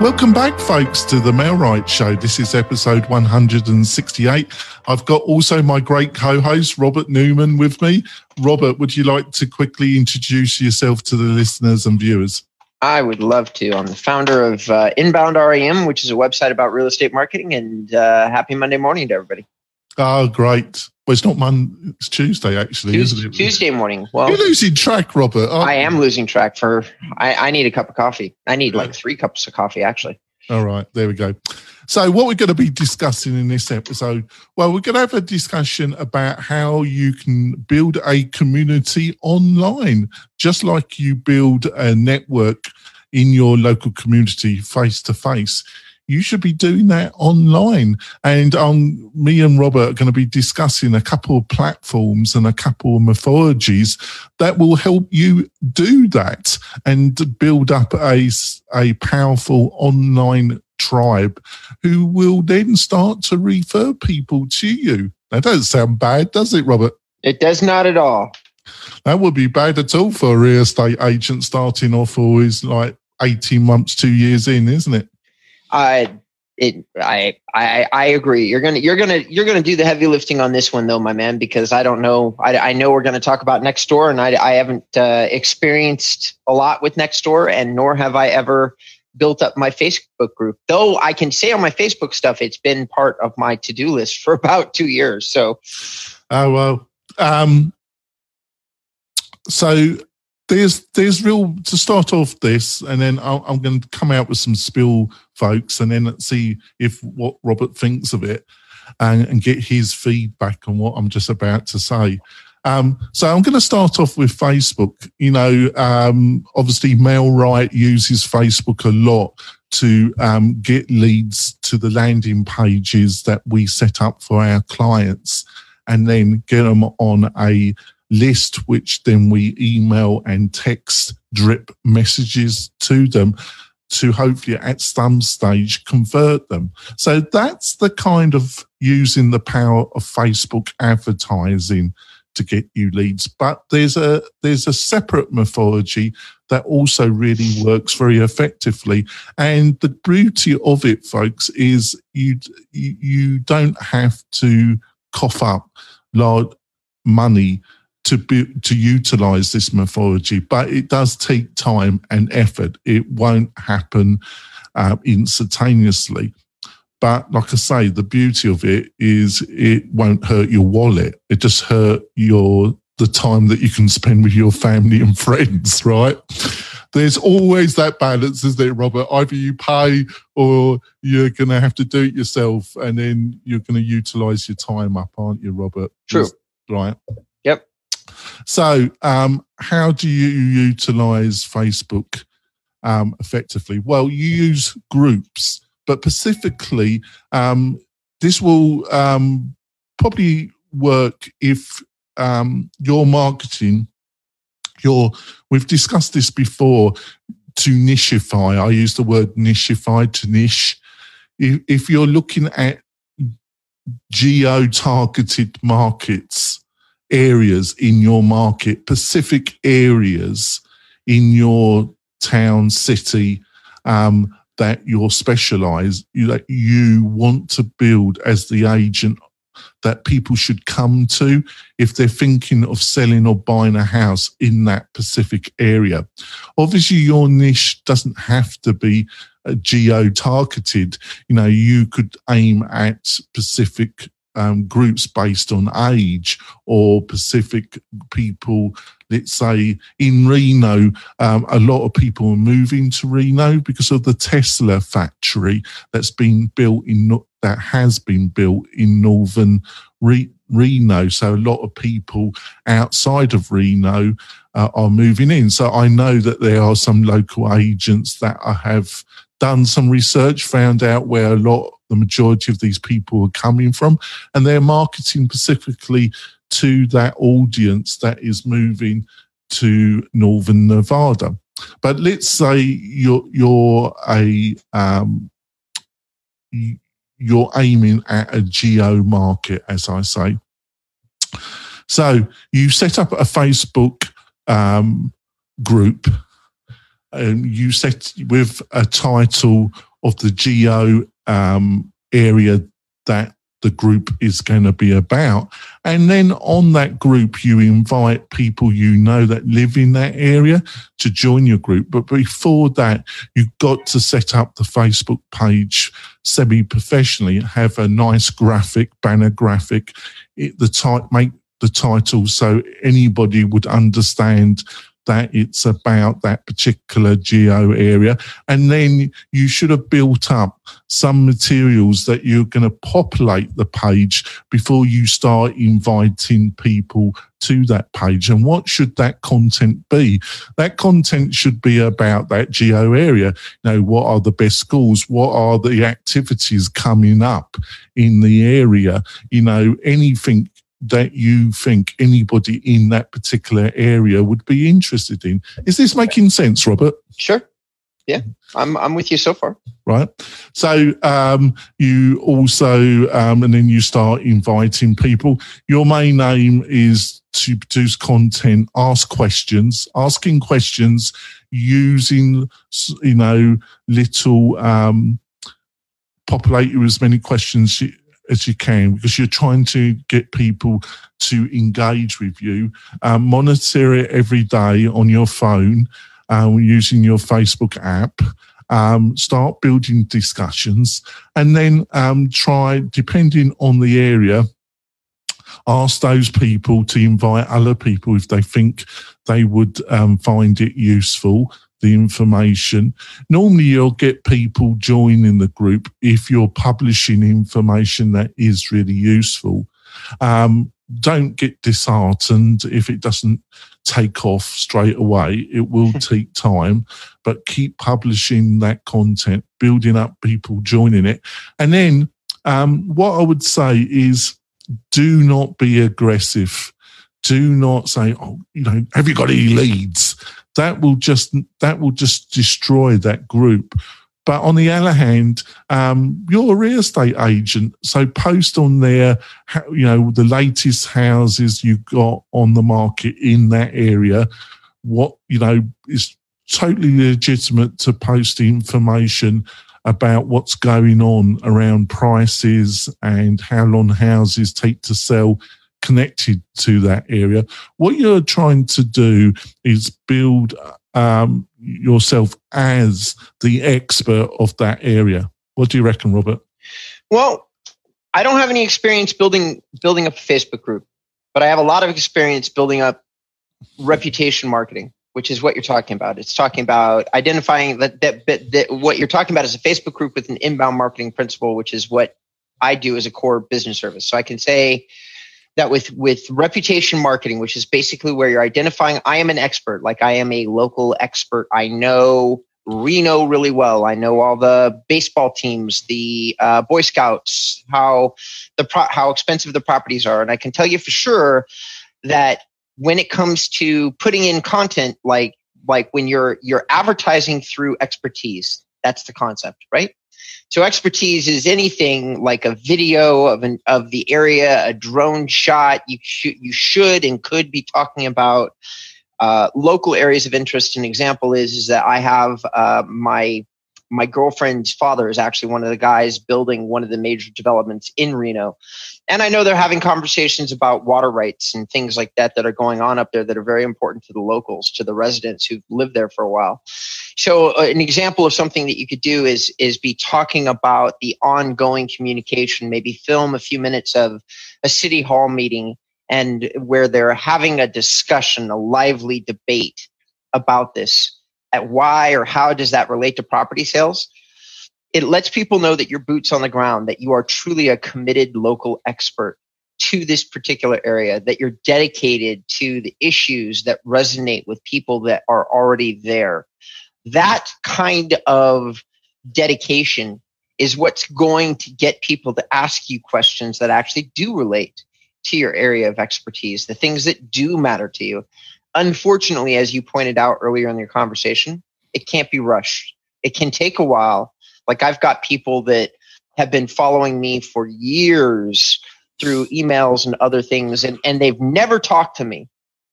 Welcome back, folks, to the MailRight Show. This is episode 168. I've got also my great co host, Robert Newman, with me. Robert, would you like to quickly introduce yourself to the listeners and viewers? I would love to. I'm the founder of uh, Inbound REM, which is a website about real estate marketing, and uh, happy Monday morning to everybody. Oh, great. Well, it's not Monday, it's Tuesday, actually, Tuesday, isn't it? Tuesday morning. Well, You're losing track, Robert. I am losing track for, I, I need a cup of coffee. I need like three cups of coffee, actually. All right, there we go. So, what we're going to be discussing in this episode, well, we're going to have a discussion about how you can build a community online, just like you build a network in your local community face to face. You should be doing that online. And um, me and Robert are going to be discussing a couple of platforms and a couple of methodologies that will help you do that and build up a, a powerful online tribe who will then start to refer people to you. That doesn't sound bad, does it, Robert? It does not at all. That would be bad at all for a real estate agent starting off always like 18 months, two years in, isn't it? I it I I I agree. You're gonna you're gonna you're gonna do the heavy lifting on this one though, my man, because I don't know. I, I know we're gonna talk about Nextdoor, and I I haven't uh, experienced a lot with Nextdoor, and nor have I ever built up my Facebook group. Though I can say on my Facebook stuff, it's been part of my to do list for about two years. So, oh well. Um, so there's there's real to start off this, and then i am going to come out with some spill, folks, and then see if what Robert thinks of it, and, and get his feedback on what I'm just about to say. Um, so I'm going to start off with Facebook. You know, um, obviously, MailRight uses Facebook a lot to um, get leads to the landing pages that we set up for our clients, and then get them on a list, which then we email and text drip messages to them to hopefully at some stage convert them. So that's the kind of using the power of Facebook advertising to get you leads. But there's a there's a separate methodology that also really works very effectively. And the beauty of it, folks, is you you don't have to cough up large money to be to utilize this methodology, but it does take time and effort. It won't happen uh, instantaneously. But like I say, the beauty of it is it won't hurt your wallet. It just hurt your the time that you can spend with your family and friends, right? There's always that balance, isn't it, Robert? Either you pay or you're going to have to do it yourself, and then you're going to utilize your time up, aren't you, Robert? True. Right. So, um, how do you utilize Facebook um, effectively? Well, you use groups, but specifically, um, this will um, probably work if um, your marketing, your we've discussed this before to nicheify. I use the word nicheify to niche. If, if you're looking at geo targeted markets, areas in your market, specific areas in your town, city, um, that you're specialized, you, that you want to build as the agent that people should come to if they're thinking of selling or buying a house in that specific area. Obviously, your niche doesn't have to be uh, geo targeted. You know, you could aim at specific um, groups based on age or Pacific people. Let's say in Reno, um, a lot of people are moving to Reno because of the Tesla factory that's been built in that has been built in northern Re- Reno. So a lot of people outside of Reno uh, are moving in. So I know that there are some local agents that I have done some research, found out where a lot the majority of these people are coming from, and they're marketing specifically to that audience that is moving to northern Nevada. But let's say you're you're a um, you're aiming at a geo market, as I say. So you set up a Facebook um, group, and you set with a title of the geo um, area that the group is going to be about. And then on that group, you invite people you know that live in that area to join your group. But before that, you've got to set up the Facebook page semi professionally, have a nice graphic, banner graphic, it, the type, make the title so anybody would understand that it's about that particular geo area. And then you should have built up some materials that you're going to populate the page before you start inviting people to that page. And what should that content be? That content should be about that geo area. You know, what are the best schools? What are the activities coming up in the area? You know, anything that you think anybody in that particular area would be interested in. Is this making sense, Robert? Sure. Yeah, I'm I'm with you so far. Right. So um, you also um, and then you start inviting people. Your main aim is to produce content, ask questions, asking questions using you know little um, populate you as many questions as you can because you're trying to get people to engage with you. Um, monitor it every day on your phone uh, using your Facebook app. Um, start building discussions and then um, try, depending on the area, ask those people to invite other people if they think they would um, find it useful the information. Normally, you'll get people joining the group if you're publishing information that is really useful. Um, don't get disheartened if it doesn't take off straight away. It will take time, but keep publishing that content, building up people joining it. And then um, what I would say is do not be aggressive. Do not say, oh, you know, have you got any leads? That will just that will just destroy that group. But on the other hand, um, you're a real estate agent, so post on there, you know, the latest houses you've got on the market in that area. What you know is totally legitimate to post information about what's going on around prices and how long houses take to sell connected to that area. What you're trying to do is build um, yourself as the expert of that area. What do you reckon, Robert? Well, I don't have any experience building building up a Facebook group, but I have a lot of experience building up reputation marketing, which is what you're talking about. It's talking about identifying that, that, that, that what you're talking about is a Facebook group with an inbound marketing principle, which is what I do as a core business service. So I can say, that with with reputation marketing which is basically where you're identifying i am an expert. Like i am a local expert. I know reno really well. I know all the baseball teams the uh, boy scouts how the pro- how expensive the properties are. And i can tell you for sure that when it comes to putting in content like like when you're you're advertising through expertise that's the concept right so expertise is anything like a video of an of the area, a drone shot. You should you should and could be talking about uh, local areas of interest. An example is is that I have uh, my my girlfriend's father is actually one of the guys building one of the major developments in Reno. And I know they're having conversations about water rights and things like that that are going on up there that are very important to the locals, to the residents who've lived there for a while. So uh, an example of something that you could do is is be talking about the ongoing communication, maybe film a few minutes of a city hall meeting and where they're having a discussion, a lively debate about this at why or how does that relate to property sales it lets people know that your boots on the ground that you are truly a committed local expert to this particular area that you're dedicated to the issues that resonate with people that are already there. That kind of dedication is what's going to get people to ask you questions that actually do relate to your area of expertise the things that do matter to you Unfortunately, as you pointed out earlier in your conversation, it can't be rushed. It can take a while. Like I've got people that have been following me for years through emails and other things, and, and they've never talked to me.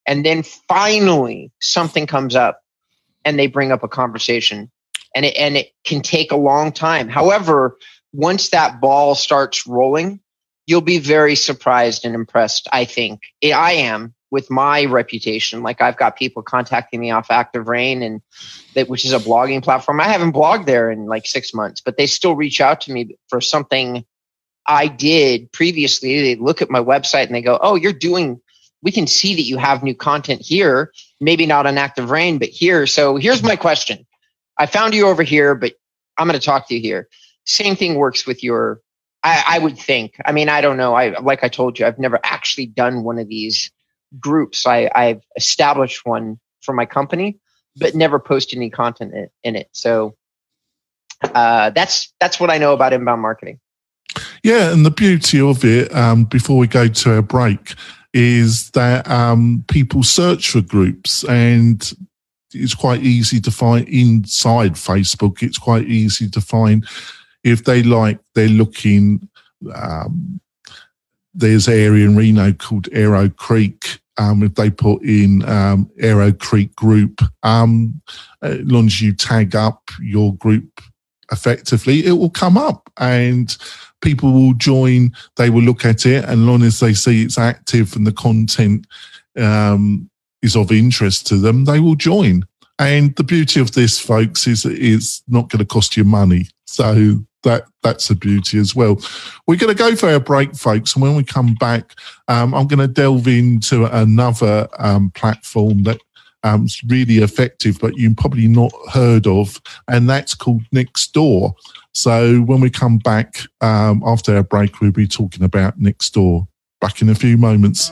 And then finally, something comes up and they bring up a conversation. and it and it can take a long time. However, once that ball starts rolling, you'll be very surprised and impressed. I think I am with my reputation. Like I've got people contacting me off Active Rain and that which is a blogging platform. I haven't blogged there in like six months, but they still reach out to me for something I did previously. They look at my website and they go, Oh, you're doing we can see that you have new content here, maybe not on Active Rain, but here. So here's my question. I found you over here, but I'm going to talk to you here. Same thing works with your I, I would think. I mean, I don't know. I like I told you, I've never actually done one of these groups. I, I've established one for my company, but never posted any content in, in it. So uh, that's that's what I know about inbound marketing. Yeah, and the beauty of it, um, before we go to a break, is that um, people search for groups and it's quite easy to find inside Facebook. It's quite easy to find if they like, they're looking um, there's an area in Reno called Arrow Creek. Um, if they put in um, Arrow Creek Group, um, as long as you tag up your group effectively, it will come up and people will join. They will look at it, and as long as they see it's active and the content um, is of interest to them, they will join. And the beauty of this, folks, is it's not going to cost you money. So that that's a beauty as well. We're going to go for a break, folks, and when we come back, um, I'm going to delve into another um, platform that um, is really effective, but you've probably not heard of, and that's called Nextdoor. So when we come back um, after our break, we'll be talking about Nextdoor. Back in a few moments.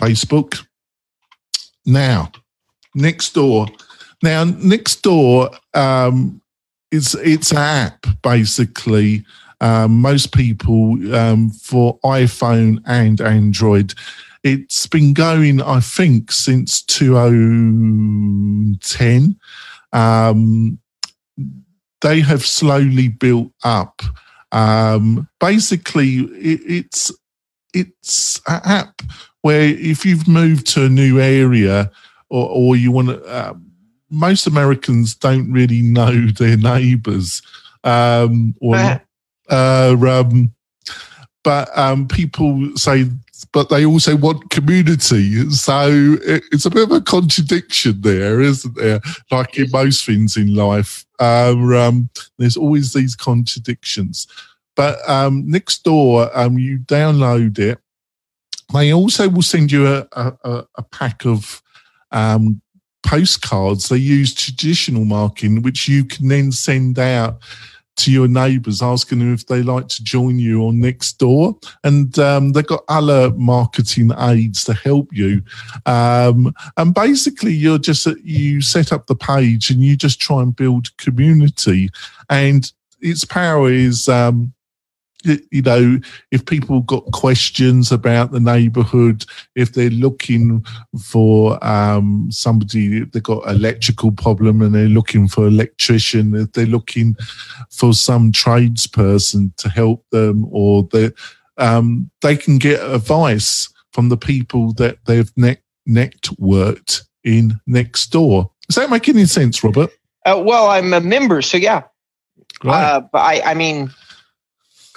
Facebook. Now, Nextdoor. Now, Nextdoor um, is it's an app basically. Um, most people um, for iPhone and Android. It's been going, I think, since 2010. Um, they have slowly built up. Um, basically, it, it's it's an app where if you've moved to a new area or, or you want to, uh, most Americans don't really know their neighbours. Um, or, uh, um, but um, people say, but they also want community. So it, it's a bit of a contradiction there, isn't there? Like in most things in life, uh, um, there's always these contradictions. But um, Nextdoor, um, you download it they also will send you a, a, a pack of um, postcards. They use traditional marking, which you can then send out to your neighbours, asking them if they like to join you on Nextdoor. And um, they've got other marketing aids to help you. Um, and basically, you're just you set up the page and you just try and build community. And its power is um, you know, if people got questions about the neighbourhood, if they're looking for um, somebody, they've got electrical problem and they're looking for electrician, if they're looking for some tradesperson to help them, or they um, they can get advice from the people that they've net- networked in Nextdoor. Does that make any sense, Robert? Uh, well, I'm a member, so yeah. Right. Uh, but I, I mean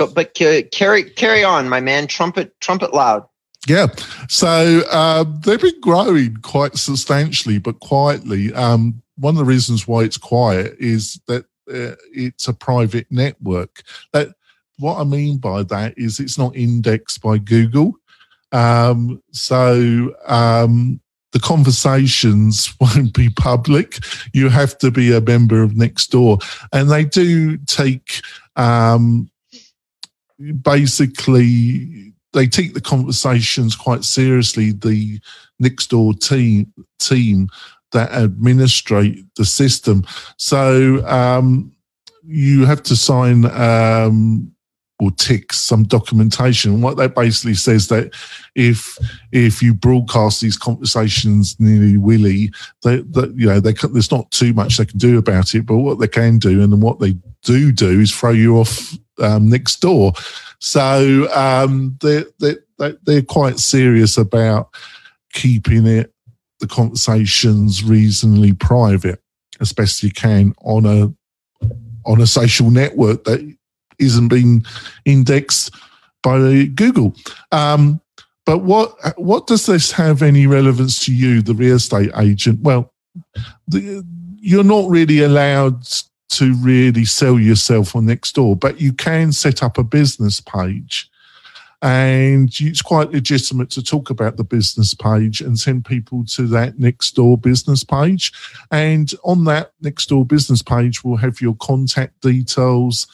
but carry carry on, my man. Trumpet trumpet loud. Yeah, so uh, they've been growing quite substantially, but quietly. Um, one of the reasons why it's quiet is that uh, it's a private network. That what I mean by that is it's not indexed by Google. Um, so um, the conversations won't be public. You have to be a member of Nextdoor, and they do take um, basically they take the conversations quite seriously. The Nextdoor team team that administrate the system. So um, you have to sign um, or tick some documentation. What that basically says that if if you broadcast these conversations nearly willy, that you know they there's not too much they can do about it. But what they can do and what they do do is throw you off um, Nextdoor. So um, they they they're quite serious about keeping it the conversations reasonably private as best you can on a on a social network that isn't being indexed by Google. Um, but what what does this have any relevance to you, the real estate agent? Well, the, you're not really allowed to really sell yourself on Nextdoor, but you can set up a business page. And it's quite legitimate to talk about the business page and send people to that Nextdoor business page. And on that Nextdoor business page, we'll have your contact details,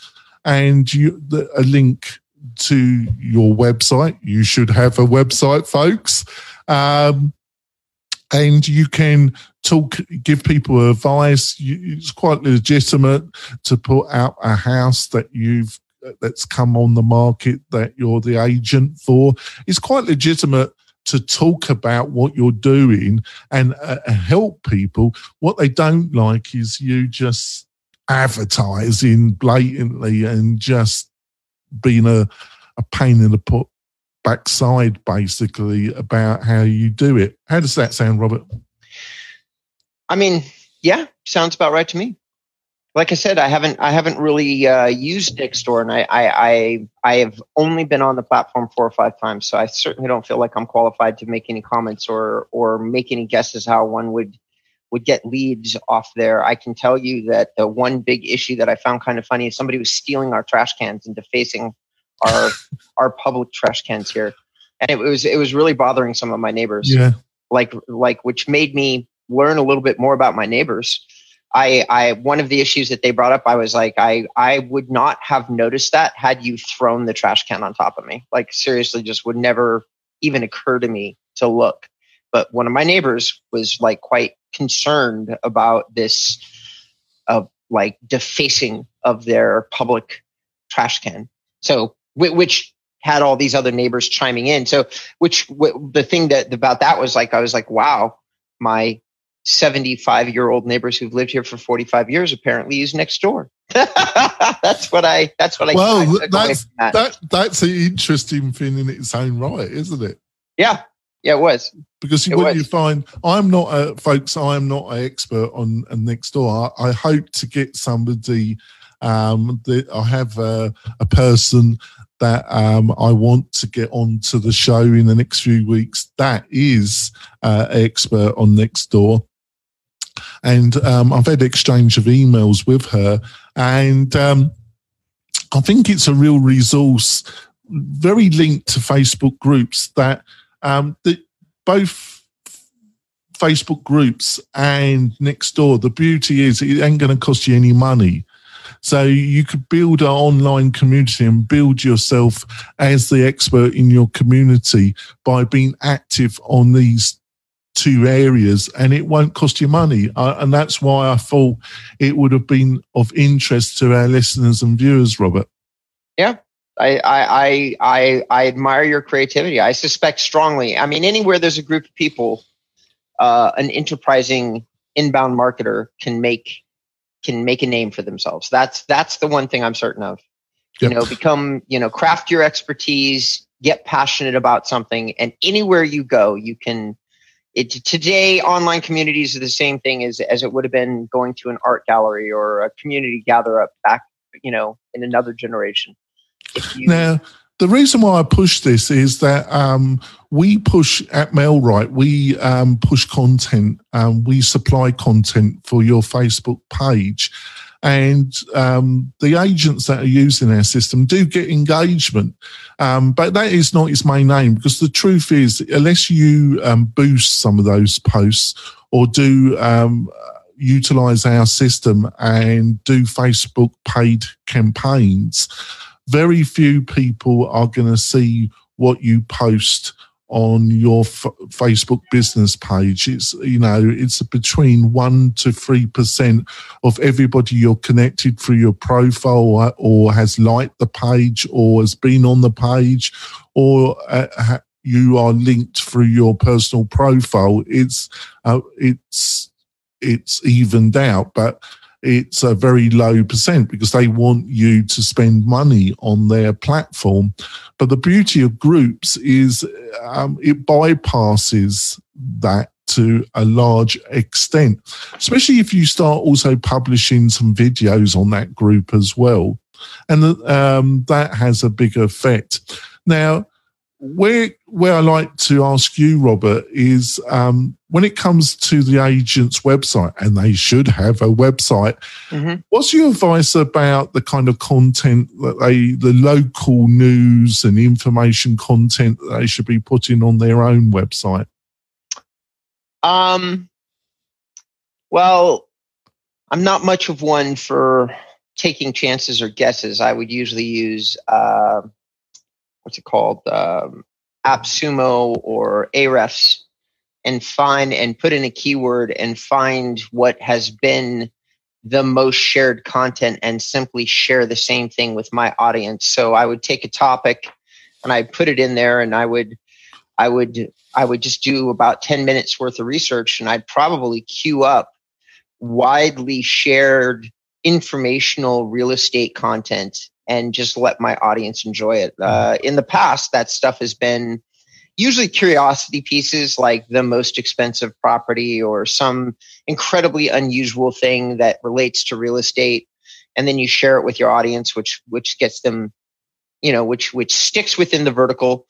and you, the, a link to your website. You should have a website, folks. Um, and you can talk, give people advice. It's quite legitimate to put out a house that you've that's come on the market that you're the agent for. It's quite legitimate to talk about what you're doing and uh, help people. What they don't like is you just advertising blatantly and just being a, a pain in the backside basically about how you do it. How does that sound, Robert? I mean, yeah, sounds about right to me. Like I said, I haven't I haven't really uh, used Nextdoor, and I, I I I have only been on the platform four or five times, so I certainly don't feel like I'm qualified to make any comments or or make any guesses how one would would get leads off there. I can tell you that the one big issue that I found kind of funny is somebody was stealing our trash cans and defacing our our public trash cans here, and it was it was really bothering some of my neighbors. Yeah, like like which made me learn a little bit more about my neighbors. I, I one of the issues that they brought up, I was like, I I would not have noticed that had you thrown the trash can on top of me. Like seriously, just would never even occur to me to look. But one of my neighbors was like quite concerned about this of uh, like defacing of their public trash can. So which had all these other neighbors chiming in. So which the thing that about that was like I was like, wow, my 75 year old neighbors who've lived here for 45 years apparently use Nextdoor. that's what I that's what I Well, that's that. that that's an interesting thing in its own right, isn't it? Yeah. Yeah, it was because it what was. you find, I'm not a folks. I am not an expert on, on Nextdoor. I, I hope to get somebody. Um, that I have a, a person that um, I want to get onto the show in the next few weeks. That is uh, expert on Nextdoor, and um, I've had exchange of emails with her, and um, I think it's a real resource, very linked to Facebook groups that um, the, both Facebook groups and Nextdoor. The beauty is it ain't going to cost you any money. So you could build an online community and build yourself as the expert in your community by being active on these two areas and it won't cost you money. Uh, and that's why I thought it would have been of interest to our listeners and viewers, Robert. Yeah. I, I, I, I admire your creativity. I suspect strongly. I mean, anywhere there's a group of people, uh, an enterprising inbound marketer can make can make a name for themselves. That's that's the one thing I'm certain of. Yep. You know, become you know, craft your expertise, get passionate about something, and anywhere you go, you can. It, today, online communities are the same thing as as it would have been going to an art gallery or a community gather up back, you know, in another generation. You, now, the reason why I push this is that um, we push at MailRight, we um, push content, um, we supply content for your Facebook page. And um, the agents that are using our system do get engagement, um, but that is not its main aim because the truth is, unless you um, boost some of those posts or do utilize our system and do Facebook paid campaigns, very few people are going to see what you post on your f- Facebook business page. It's you know it's between one to three percent of everybody you're connected through your profile or, or, has liked the page or has been on the page or uh, ha- you are linked through your personal profile. It's uh, it's it's evened out, but it's a very low percent because they want you to spend money on their platform. But the beauty of groups is um, it bypasses that to a large extent, especially if you start also publishing some videos on that group as well. And um, that has a big effect. Now, where where I like to ask you, Robert, is um, when it comes to the agent's website, and they should have a website. Mm-hmm. What's your advice about the kind of content that they, the local news and information content that they should be putting on their own website? Um. Well, I'm not much of one for taking chances or guesses. I would usually use. Uh, what's it called um, AppSumo or Ahrefs and find and put in a keyword and find what has been the most shared content and simply share the same thing with my audience. So I would take a topic and I put it in there and I would I would I would just do about 10 minutes worth of research and I'd probably queue up widely shared informational real estate content and just let my audience enjoy it. Uh, in the past, that stuff has been usually curiosity pieces like the most expensive property or some incredibly unusual thing that relates to real estate and then you share it with your audience which which gets them you know which which sticks within the vertical.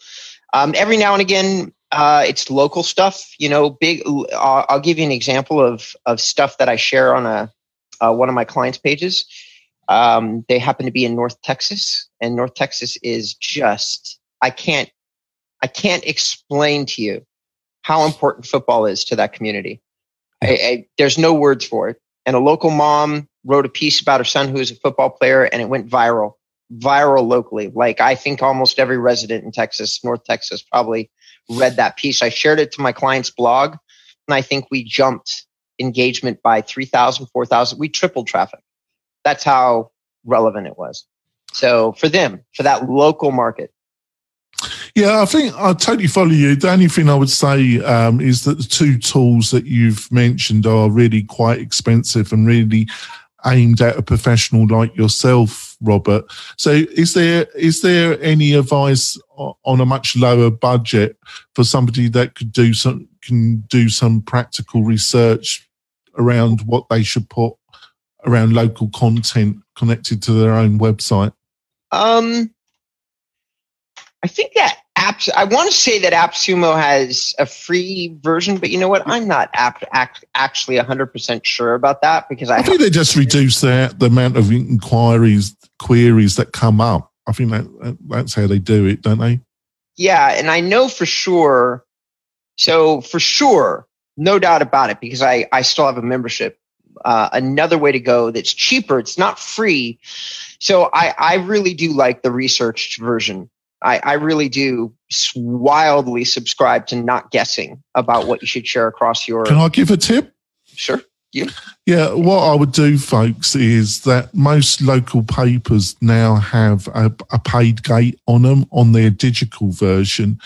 Um, every now and again uh, it's local stuff you know big uh, i'll give you an example of of stuff that i share on a uh, one of my clients pages. Um, they happen to be in North Texas, and North Texas is just I can't I can't explain to you how important football is to that community. I, I, there's no words for it. And a local mom wrote a piece about her son who is a football player, and it went viral, viral locally. Like I think almost every resident in Texas, North Texas, probably read that piece. I shared it to my client's blog, and I think we jumped engagement by 3,000, 4,000. We tripled traffic that's how relevant it was. So for them, for that local market. Yeah, I think I totally follow you. The only thing I would say um, is that the two tools that you've mentioned are really quite expensive and really aimed at a professional like yourself, Robert. So, is there is there any advice on a much lower budget for somebody that could do some can do some practical research around what they should put around local content connected to their own website? Um, I think that apps. I want to say that AppSumo has a free version, but you know what? I'm not app, act, actually 100 percent sure about that because I, I think they just reduce the the amount of inquiries queries that come up. I think that that's how they do it, don't they? Yeah, and I know for sure. So for sure, no doubt about it, because I I still have a membership uh, another way to go that's cheaper. It's not free. So I, I really do like the researched version. I, I really do wildly subscribe to not guessing about what you should share across your. Can I give a tip? Sure. You. Yeah, what I would do, folks, is that most local papers now have a, a paid gate on them on their digital version.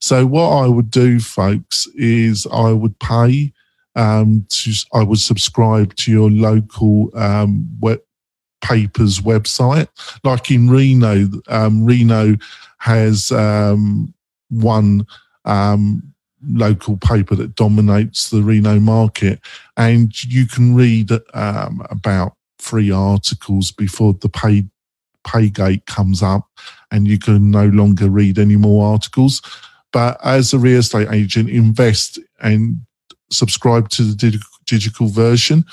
So what I would do, folks, is I would pay um, to, I would subscribe to your local um, web, paper's website. Like in Reno, um, Reno has um, one um, local paper that dominates the Reno market, and you can read um, about three articles before the pay pay gate comes up, and you can no longer read any more articles. But as a real estate agent, invest and subscribe to the digital version,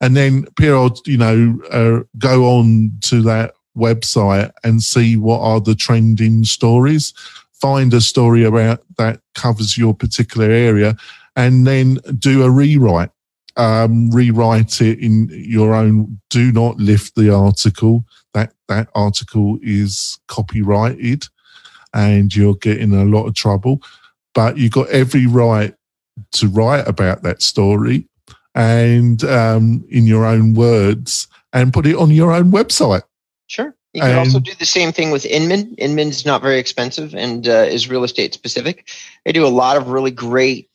and then Pierre, you know, uh, go on to that website and see what are the trending stories. Find a story about that covers your particular area, and then do a rewrite. Um, rewrite it in your own. Do not lift the article. That that article is copyrighted, and you're getting a lot of trouble but you've got every right to write about that story and um, in your own words and put it on your own website. Sure. You can also do the same thing with Inman. Inman's not very expensive and uh, is real estate specific. They do a lot of really great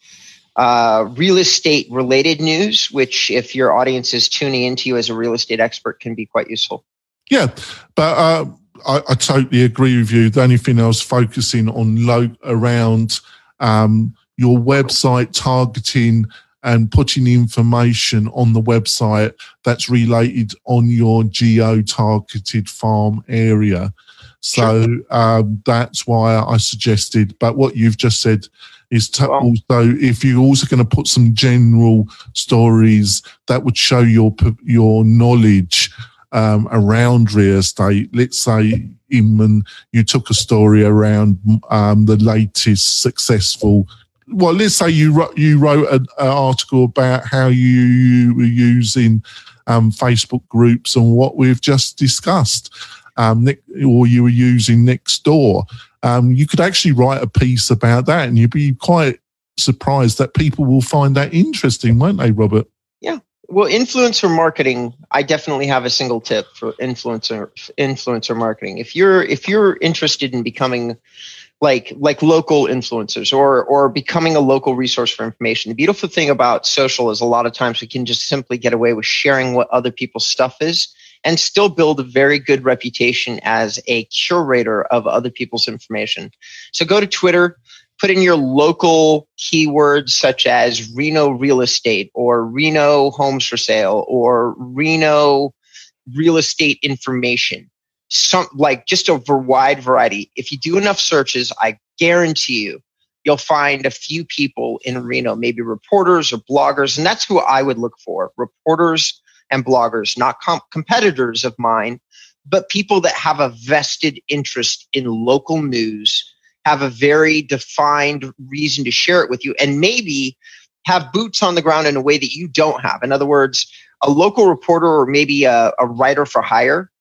uh, real estate related news, which, if your audience is tuning into you as a real estate expert, can be quite useful. Yeah, but uh, I, I, totally agree with you. The only thing I was focusing on low around um, your website targeting and putting information on the website that's related on your geo targeted farm area. So sure. um, that's why I suggested. But what you've just said is to well, also if you're also going to put some general stories that would show your your knowledge um, around real estate. Let's say, Inman, you took a story around um, the latest successful well, let's say you wrote, you wrote an, an article about how you, were using um, Facebook groups and what we've just discussed, um, or you were using Nextdoor. Um, you could actually write a piece about that, and you'd be quite surprised that people will find that interesting, won't they, Robert? Yeah. Well, influencer marketing, I definitely have a single tip for influencer influencer marketing. If you're if you're interested in becoming like like local influencers or or becoming a local resource for information. The beautiful thing about social is a lot of times we can just simply get away with sharing what other people's stuff is and still build a very good reputation as a curator of other people's information. So go to Twitter, put in your local keywords such as Reno real estate or Reno homes for sale or Reno real estate information some like just a wide variety. If you do enough searches, I guarantee you, you'll find a few people in Reno, maybe reporters or bloggers, and that's who I would look for: reporters and bloggers, not competitors of mine, but people that have a vested interest in local news, have a very defined reason to share it with you, and maybe have boots on the ground in a way that you don't have. In other words, a local reporter or maybe a, a writer for hire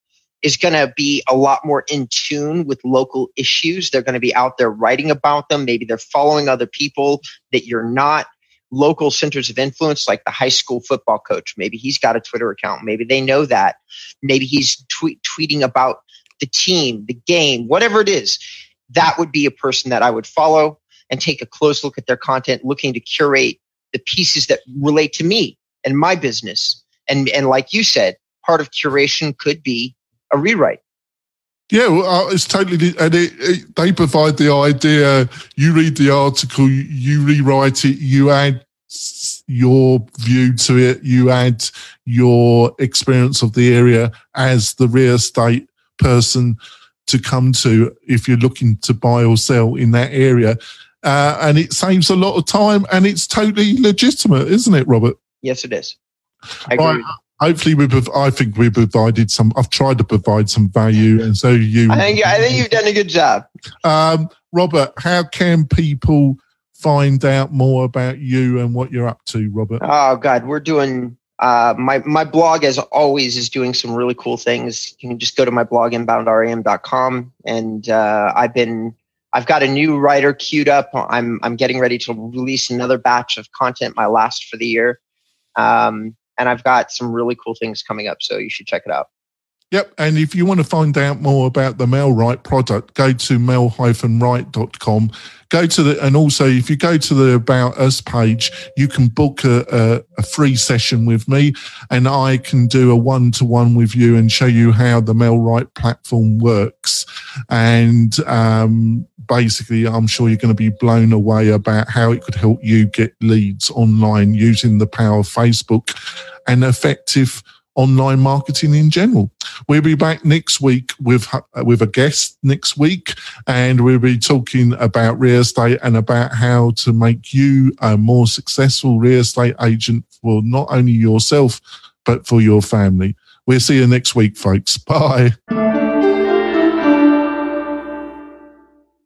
is going to be a lot more in tune with local issues. They're going to be out there writing about them. Maybe they're following other people that you're not. Local centers of influence, like the high school football coach. Maybe he's got a Twitter account. Maybe they know that. Maybe he's tweet, tweeting about the team, the game, whatever it is. That would be a person that I would follow and take a close look at their content, looking to curate the pieces that relate to me and my business. And, and like you said, part of curation could be a rewrite. Yeah, well, uh, it's totally, and it, it, they provide the idea. You read the article, you rewrite it, you add your view to it, you add your experience of the area as the real estate person to come to if you're looking to buy or sell in that area. Uh, and it saves a lot of time and it's totally legitimate, isn't it, Robert? Yes, it is. I agree. Right hopefully we I think we provided some I've tried to provide some value and so you I think I think you've done a good job. Um, Robert, how can people find out more about you and what you're up to, Robert? Oh God, we're doing uh, my my blog as always is doing some really cool things. You can just go to my blog inboundrem.com and uh, I've been I've got a new writer queued up. I'm I'm getting ready to release another batch of content, my last for the year. Um, and I've got some really cool things coming up. So you should check it out. Yep. And if you want to find out more about the Wright product, go to mail-right.com. Go to the, and also if you go to the About Us page, you can book a, a, a free session with me and I can do a one to one with you and show you how the Wright platform works. And um, basically, I'm sure you're going to be blown away about how it could help you get leads online using the power of Facebook and effective online marketing in general. We'll be back next week with uh, with a guest next week, and we'll be talking about real estate and about how to make you a more successful real estate agent for not only yourself but for your family. We'll see you next week, folks. Bye.